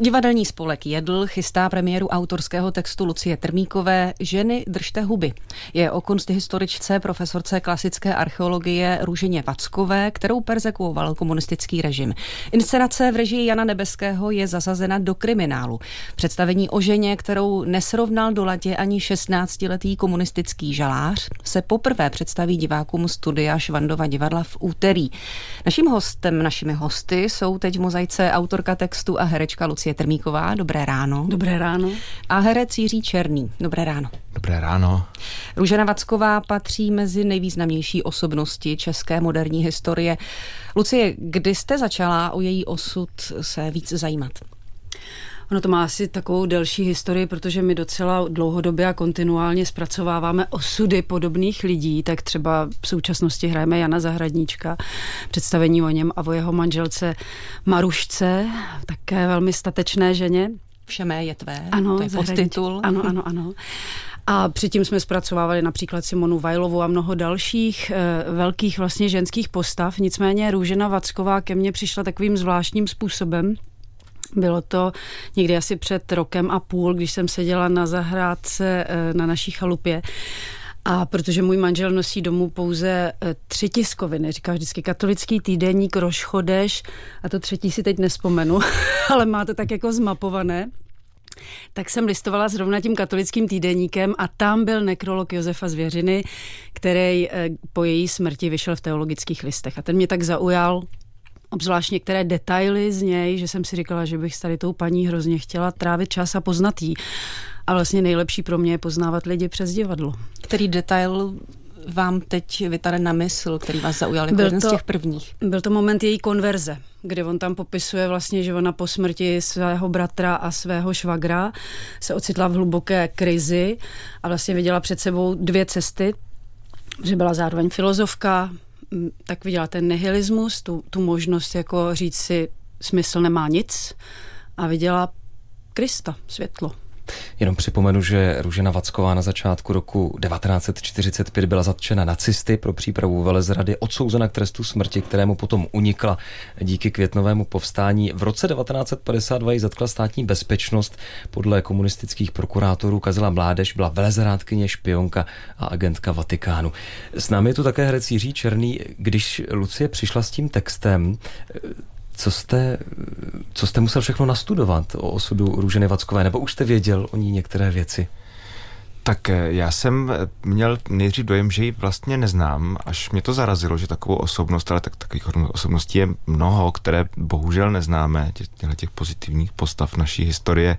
Divadelní spolek Jedl chystá premiéru autorského textu Lucie Termíkové Ženy držte huby. Je o konsthistoričce profesorce klasické archeologie Růženě Vackové, kterou persekuoval komunistický režim. Inscenace v režii Jana Nebeského je zasazena do kriminálu. Představení o ženě, kterou nesrovnal do latě ani 16-letý komunistický žalář, se poprvé představí divákům studia Švandova divadla v úterý. Naším hostem, našimi hosty jsou teď v mozaice autorka textu a herečka Lucie Lucie Termíková, dobré ráno. Dobré ráno. A herec Jiří Černý, dobré ráno. Dobré ráno. Růžena Vacková patří mezi nejvýznamnější osobnosti české moderní historie. Lucie, kdy jste začala o její osud se víc zajímat? Ono to má asi takovou delší historii, protože my docela dlouhodobě a kontinuálně zpracováváme osudy podobných lidí, tak třeba v současnosti hrajeme Jana Zahradníčka, představení o něm a o jeho manželce Marušce, také velmi statečné ženě. Všemé je tvé, ano, to je podtitul. Ano, ano, ano. A předtím jsme zpracovávali například Simonu Vajlovu a mnoho dalších e, velkých vlastně ženských postav. Nicméně Růžena Vacková ke mně přišla takovým zvláštním způsobem, bylo to někdy asi před rokem a půl, když jsem seděla na zahrádce eh, na naší chalupě. A protože můj manžel nosí domů pouze eh, tři tiskoviny, říká vždycky katolický týdenník, Rošchodeš a to třetí si teď nespomenu, ale má to tak jako zmapované, tak jsem listovala zrovna tím katolickým týdeníkem a tam byl nekrolog Josefa Zvěřiny, který eh, po její smrti vyšel v teologických listech. A ten mě tak zaujal, obzvlášť některé detaily z něj, že jsem si říkala, že bych s tady tou paní hrozně chtěla trávit čas a poznat jí. A vlastně nejlepší pro mě je poznávat lidi přes divadlo. Který detail vám teď vytane na mysl, který vás zaujal jako byl jeden to, z těch prvních? Byl to moment její konverze, kde on tam popisuje vlastně, že ona po smrti svého bratra a svého švagra se ocitla v hluboké krizi a vlastně viděla před sebou dvě cesty, že byla zároveň filozofka, tak viděla ten nihilismus, tu, tu možnost jako říct si, smysl nemá nic a viděla Krista, světlo. Jenom připomenu, že Růžena Vacková na začátku roku 1945 byla zatčena nacisty pro přípravu velezrady, odsouzena k trestu smrti, kterému potom unikla díky květnovému povstání. V roce 1952 ji zatkla státní bezpečnost. Podle komunistických prokurátorů kazila mládež, byla velezrádkyně, špionka a agentka Vatikánu. S námi je tu také herec Jiří Černý. Když Lucie přišla s tím textem, co jste, co jste musel všechno nastudovat o osudu Růženy Vackové, nebo už jste věděl o ní některé věci? Tak eh, já jsem eh, měl nejdřív dojem, že ji vlastně neznám, až mě to zarazilo, že takovou osobnost, ale tak, takových osobností je mnoho, které bohužel neznáme, těchto těch pozitivních postav naší historie.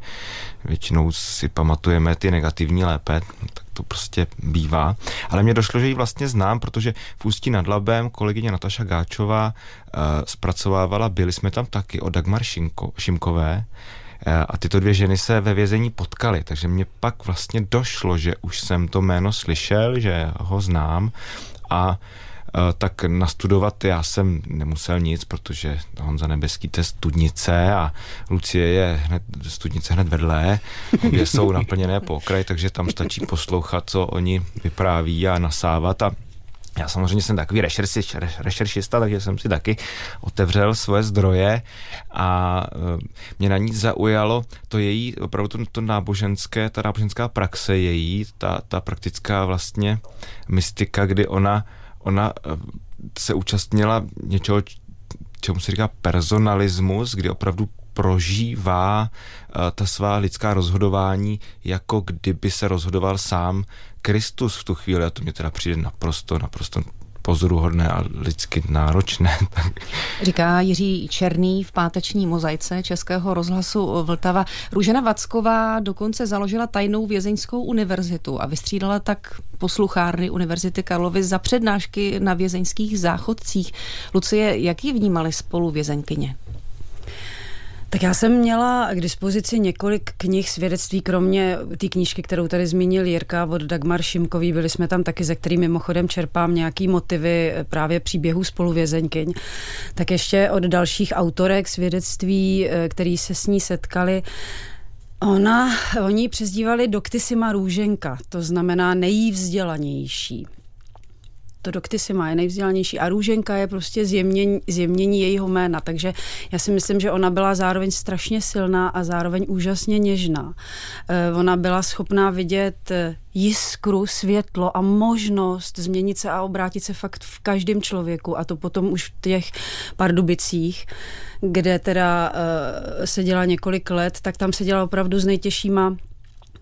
Většinou si pamatujeme ty negativní lépe, tak to prostě bývá. Ale mně došlo, že ji vlastně znám, protože v Ústí nad Labem kolegyně Nataša Gáčová uh, zpracovávala, byli jsme tam taky, o Dagmar Šimko, Šimkové, a tyto dvě ženy se ve vězení potkaly, takže mě pak vlastně došlo, že už jsem to jméno slyšel, že ho znám a eh, tak nastudovat já jsem nemusel nic, protože Honza Nebeský to je studnice a Lucie je hned, studnice hned vedle, obě jsou naplněné po okraji, takže tam stačí poslouchat, co oni vypráví a nasávat a já samozřejmě jsem takový rešeršista, takže jsem si taky otevřel svoje zdroje a e, mě na ní zaujalo to její, opravdu to, to náboženské, ta náboženská praxe její, ta, ta praktická vlastně mystika, kdy ona, ona e, se účastnila něčeho, čemu se říká personalismus, kdy opravdu prožívá uh, ta svá lidská rozhodování, jako kdyby se rozhodoval sám Kristus v tu chvíli. A to mě teda přijde naprosto, naprosto pozoruhodné a lidsky náročné. Říká Jiří Černý v páteční mozaice Českého rozhlasu Vltava. Růžena Vacková dokonce založila tajnou vězeňskou univerzitu a vystřídala tak posluchárny Univerzity Karlovy za přednášky na vězeňských záchodcích. Lucie, jak ji vnímali spolu vězeňkyně? Tak já jsem měla k dispozici několik knih svědectví, kromě té knížky, kterou tady zmínil Jirka od Dagmar Šimkový. Byli jsme tam taky, ze kterými mimochodem čerpám nějaký motivy právě příběhů spoluvězeňkyň. Tak ještě od dalších autorek svědectví, eh, který se s ní setkali, Ona, oni přezdívali Doktysima Růženka, to znamená nejvzdělanější. To Doctissima je nejvzdělanější a Růženka je prostě zjemnění, zjemnění jejího jména, takže já si myslím, že ona byla zároveň strašně silná a zároveň úžasně něžná. Eh, ona byla schopná vidět eh, jiskru, světlo a možnost změnit se a obrátit se fakt v každém člověku a to potom už v těch pardubicích, kde teda uh, seděla několik let, tak tam seděla opravdu s nejtěžšíma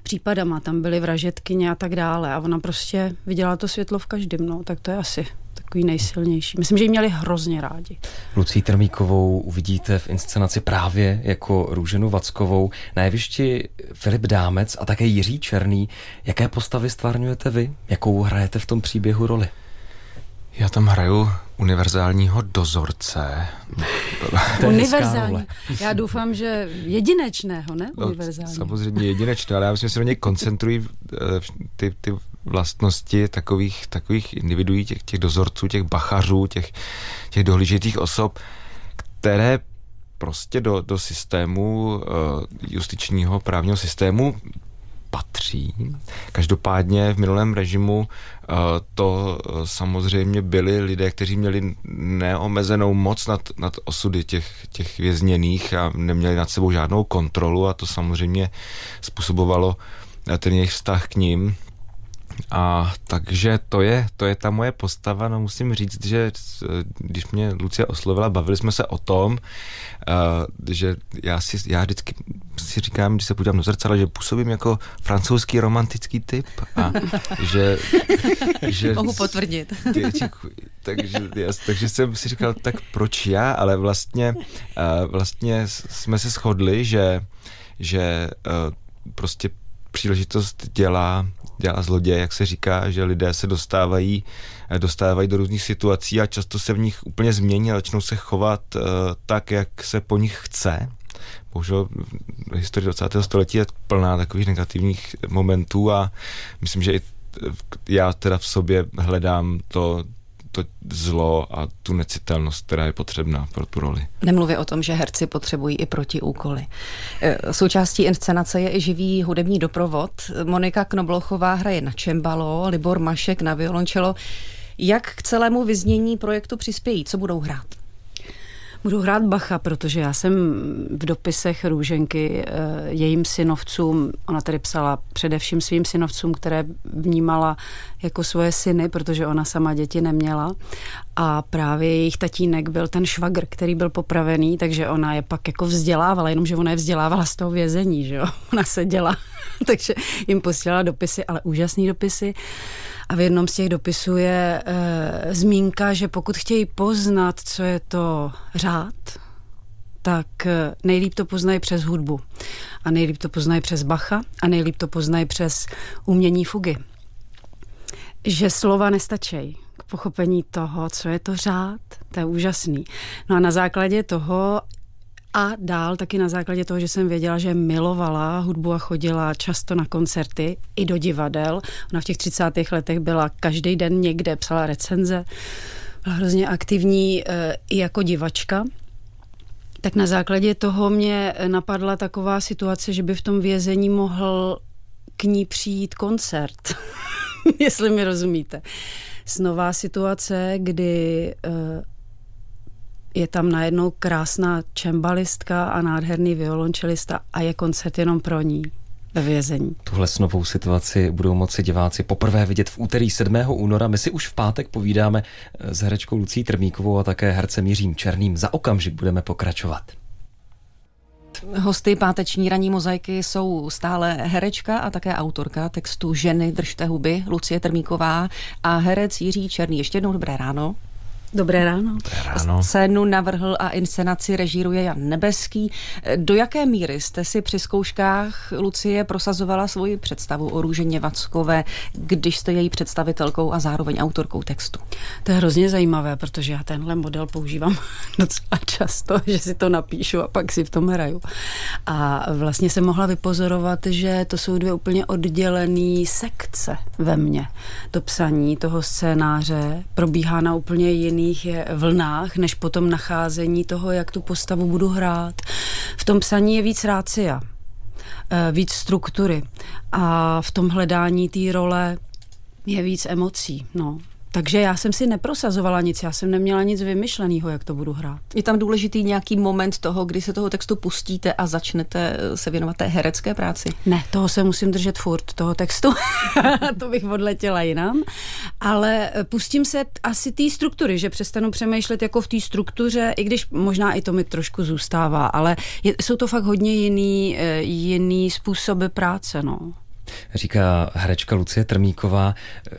případama, tam byly vražetkyně a tak dále a ona prostě viděla to světlo v každém, no, tak to je asi takový nejsilnější. Myslím, že ji měli hrozně rádi. Lucí Termíkovou uvidíte v inscenaci právě jako Růženu Vackovou. Na jevišti Filip Dámec a také Jiří Černý. Jaké postavy stvárňujete vy? Jakou hrajete v tom příběhu roli? Já tam hraju univerzálního dozorce. Univerzální. Já doufám, že jedinečného, ne? No, univerzální. Samozřejmě jedinečného, ale já myslím, že se na něj koncentrují eh, ty, ty vlastnosti takových, takových individuí, těch, těch dozorců, těch bachařů, těch, těch dohlížitých osob, které prostě do, do systému eh, justičního právního systému patří. Každopádně v minulém režimu eh, to eh, samozřejmě byli lidé, kteří měli neomezenou moc nad, nad osudy těch, těch vězněných a neměli nad sebou žádnou kontrolu a to samozřejmě způsobovalo ten jejich vztah k ním a takže to je, to je ta moje postava, no musím říct, že když mě Lucie oslovila, bavili jsme se o tom, že já si, já vždycky si říkám, když se podívám do zrcadla, že působím jako francouzský romantický typ a že... že Mohu potvrdit. takže, já, takže jsem si říkal, tak proč já, ale vlastně, uh, vlastně jsme se shodli, že, že uh, prostě příležitost dělá dělá zloděj, jak se říká, že lidé se dostávají, eh, dostávají do různých situací a často se v nich úplně změní a začnou se chovat uh, tak, jak se po nich chce. Bohužel historie 20. století je plná takových negativních momentů a myslím, že i já teda v sobě hledám to, to zlo a tu necitelnost, která je potřebná pro tu roli. Nemluvě o tom, že herci potřebují i protiúkoly. E, součástí inscenace je i živý hudební doprovod. Monika Knoblochová hraje na čembalo, Libor Mašek na violončelo. Jak k celému vyznění projektu přispějí? Co budou hrát? Budu hrát Bacha, protože já jsem v dopisech Růženky eh, jejím synovcům, ona tady psala především svým synovcům, které vnímala jako svoje syny, protože ona sama děti neměla. A právě jejich tatínek byl ten švagr, který byl popravený, takže ona je pak jako vzdělávala, jenomže ona je vzdělávala z toho vězení, že jo? Ona seděla, takže jim posílala dopisy, ale úžasné dopisy. A v jednom z těch dopisů je e, zmínka, že pokud chtějí poznat, co je to řád, tak eh, nejlíp to poznají přes hudbu. A nejlíp to poznají přes Bacha a nejlíp to poznají přes umění fugy. Že slova nestačí k pochopení toho, co je to řád, to je úžasný. No a na základě toho a dál taky na základě toho, že jsem věděla, že milovala hudbu a chodila často na koncerty i do divadel. Ona v těch 30. letech byla každý den někde, psala recenze, byla hrozně aktivní e, i jako divačka. Tak na základě toho mě napadla taková situace, že by v tom vězení mohl k ní přijít koncert, jestli mi rozumíte. Snová situace, kdy e, je tam najednou krásná čembalistka a nádherný violončelista a je koncert jenom pro ní ve vězení. Tuhle snovou situaci budou moci diváci poprvé vidět v úterý 7. února. My si už v pátek povídáme eh, s herečkou Lucí Trmíkovou a také hercem Jiřím Černým. Za okamžik budeme pokračovat. Hosty páteční ranní mozaiky jsou stále herečka a také autorka textu Ženy držte huby Lucie Trmíková a herec Jiří Černý. Ještě jednou dobré ráno. Dobré ráno. Dobré ráno. Scénu navrhl a inscenaci režíruje Jan Nebeský. Do jaké míry jste si při zkouškách Lucie prosazovala svoji představu o Růženě Vackové, když jste její představitelkou a zároveň autorkou textu? To je hrozně zajímavé, protože já tenhle model používám docela často, že si to napíšu a pak si v tom hraju. A vlastně jsem mohla vypozorovat, že to jsou dvě úplně oddělené sekce ve mně. To psaní toho scénáře probíhá na úplně jiný jiných vlnách, než potom nacházení toho, jak tu postavu budu hrát. V tom psaní je víc rácia, eh, víc struktury a v tom hledání té role je víc emocí. No. Takže já jsem si neprosazovala nic, já jsem neměla nic vymyšleného, jak to budu hrát. Je tam důležitý nějaký moment toho, kdy se toho textu pustíte a začnete se věnovat té herecké práci? Ne, toho se musím držet furt, toho textu. to bych odletěla jinam. Ale eh, pustím se asi té struktury, že přestanu přemýšlet jako v té struktuře, i když možná i to mi trošku zůstává, ale je, jsou to fakt hodně jiný, eh, jiný způsoby práce, no říká herečka Lucie Trmíková.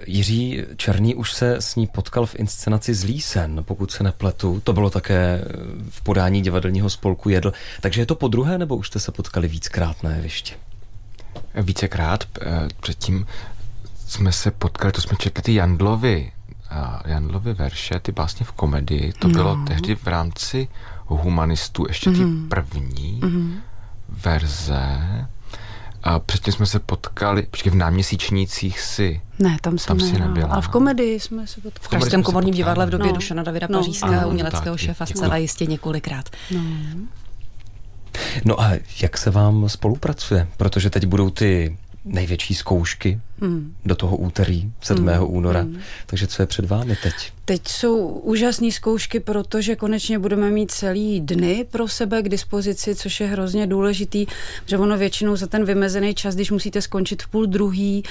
Jiří Černý už se s ní potkal v inscenaci Zlý sen, pokud se nepletu. To bylo také v podání divadelního spolku Jedl. Takže je to po druhé, nebo už jste se potkali víckrát na jevišti? Vícekrát. Eh, předtím jsme se potkali, to jsme četli ty Jandlovy, Jandlovy verše, ty básně v komedii. To no. bylo tehdy v rámci humanistů, ještě ty mm. první mm. verze a předtím jsme se potkali, počkej, v náměsíčnících si... Ne, tam jsem tam si nebyla. Ale v komedii jsme se potkali. V Pražském komorním divadle v době no. Dušana Davida no. Pařížského, uměleckého tak, šéfa zcela jistě několikrát. No. no a jak se vám spolupracuje? Protože teď budou ty největší zkoušky mm. do toho úterý 7. Mm. února. Mm. Takže co je před vámi teď? Teď jsou úžasné zkoušky, protože konečně budeme mít celý dny pro sebe k dispozici, což je hrozně důležitý, že ono většinou za ten vymezený čas, když musíte skončit v půl druhý,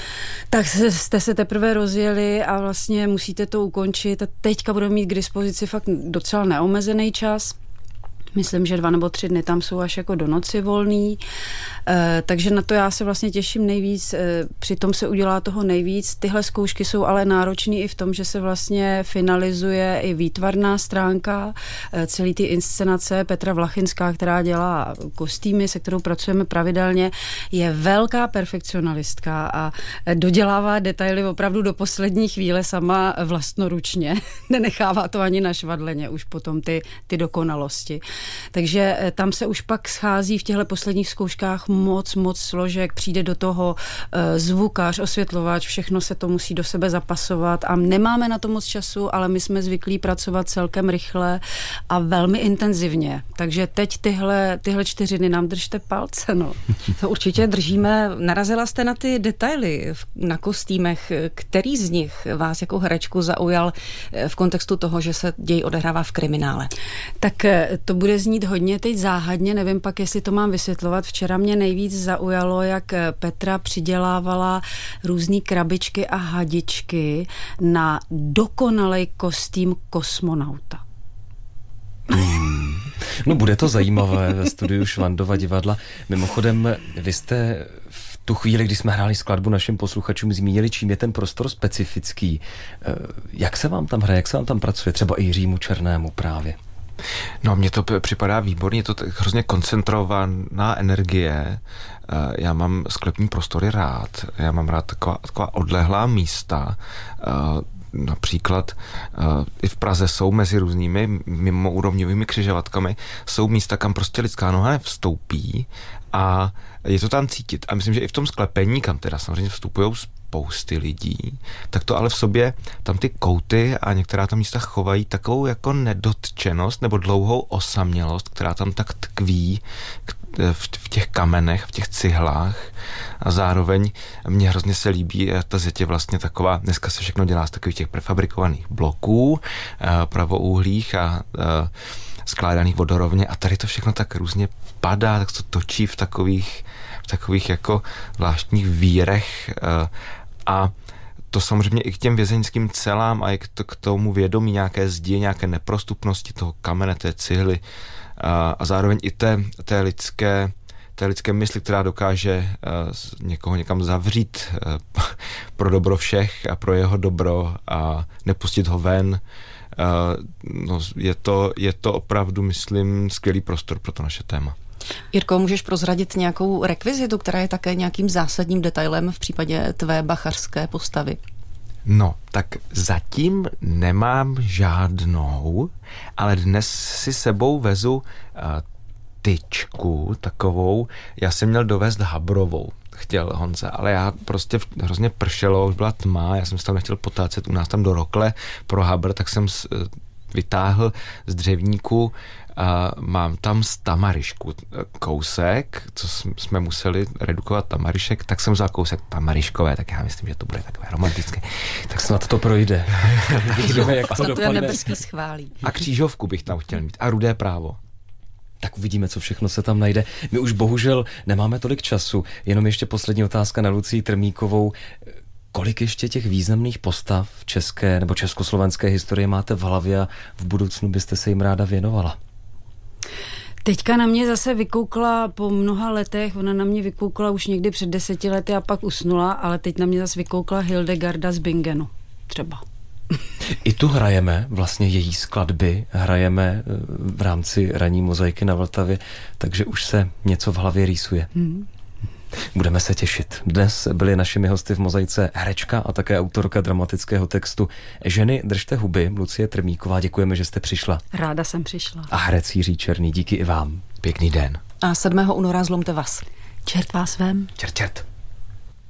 tak jste se teprve rozjeli a vlastně musíte to ukončit. A teďka budeme mít k dispozici fakt docela neomezený čas Myslím, že dva nebo tři dny tam jsou až jako do noci volný, e, takže na to já se vlastně těším nejvíc, e, přitom se udělá toho nejvíc. Tyhle zkoušky jsou ale náročné i v tom, že se vlastně finalizuje i výtvarná stránka e, celý ty inscenace. Petra Vlachinská, která dělá kostýmy, se kterou pracujeme pravidelně, je velká perfekcionalistka a dodělává detaily opravdu do poslední chvíle sama vlastnoručně. Nenechává to ani na švadleně už potom ty, ty dokonalosti. Takže eh, tam se už pak schází v těchto posledních zkouškách moc, moc složek, přijde do toho eh, zvukař, osvětlovač, všechno se to musí do sebe zapasovat a nemáme na to moc času, ale my jsme zvyklí pracovat celkem rychle a velmi intenzivně. Takže teď tyhle, tyhle čtyři dny nám držte palce. No. To určitě držíme. Narazila jste na ty detaily na kostýmech. Který z nich vás jako herečku zaujal eh, v kontextu toho, že se děj odehrává v kriminále? Tak to bude bude znít hodně teď záhadně, nevím pak, jestli to mám vysvětlovat. Včera mě nejvíc zaujalo, jak Petra přidělávala různé krabičky a hadičky na dokonalý kostým kosmonauta. Hmm. No bude to zajímavé ve studiu Švandova divadla. Mimochodem, vy jste v tu chvíli, kdy jsme hráli skladbu našim posluchačům, zmínili, čím je ten prostor specifický. Eh, jak se vám tam hraje, jak se vám tam pracuje, třeba i Jiřímu Černému právě? No, mně to připadá výborně, to hrozně koncentrovaná energie. Eh, já mám sklepní prostory rád, já mám rád taková, taková odlehlá místa, eh, například uh, i v Praze jsou mezi různými mimoúrovňovými křižovatkami, jsou místa, kam prostě lidská noha nevstoupí a je to tam cítit. A myslím, že i v tom sklepení, kam teda samozřejmě vstupují spousty lidí, tak to ale v sobě tam ty kouty a některá tam místa chovají takovou jako nedotčenost nebo dlouhou osamělost, která tam tak tkví v těch kamenech, v těch cihlách. A zároveň mně hrozně se líbí, eh, ta zeď je vlastně taková, dneska se všechno dělá z takových těch prefabrikovaných bloků, eh, pravouhlých a eh, skládaných vodorovně. A tady to všechno tak různě padá, tak to točí v takových, v takových jako zvláštních vírech a to samozřejmě i k těm vězeňským celám a i k, tomu vědomí nějaké zdi, nějaké neprostupnosti toho kamene, té cihly a, a zároveň i té, té lidské té lidské mysli, která dokáže někoho někam zavřít pro dobro všech a pro jeho dobro a nepustit ho ven. No, je, to, je to opravdu, myslím, skvělý prostor pro to naše téma. Jirko, můžeš prozradit nějakou rekvizitu, která je také nějakým zásadním detailem v případě tvé bachařské postavy? No, tak zatím nemám žádnou, ale dnes si sebou vezu uh, tyčku takovou. Já jsem měl dovést habrovou, chtěl Honza, ale já prostě hrozně pršelo, už byla tma, já jsem se tam nechtěl potácet u nás tam do rokle pro habr, tak jsem vytáhl z dřevníku mám tam z tamarišku kousek, co jsme museli redukovat tamarišek, tak jsem vzal kousek tamariškové, tak já myslím, že to bude takové romantické. Tak snad to projde. Vidíme, jak to dopadne. schválí. A křížovku bych tam chtěl mít a rudé právo. Tak uvidíme, co všechno se tam najde. My už bohužel nemáme tolik času, jenom ještě poslední otázka na Lucii Trmíkovou. Kolik ještě těch významných postav v české nebo československé historii máte v hlavě a v budoucnu byste se jim ráda věnovala? Teďka na mě zase vykoukla po mnoha letech, ona na mě vykoukla už někdy před deseti lety a pak usnula, ale teď na mě zase vykoukla Hildegarda z Bingenu třeba. I tu hrajeme, vlastně její skladby hrajeme eh, v rámci raní mozaiky na Vltavě, takže už se něco v hlavě rýsuje. Hmm. Budeme se těšit. Dnes byly našimi hosty v mozaice herečka a také autorka dramatického textu Ženy držte huby, Lucie Trmíková. Děkujeme, že jste přišla. Ráda jsem přišla. A herec Jiří Černý, díky i vám. Pěkný den. A 7. února zlomte vás. Čert vás vem. Čert, čert.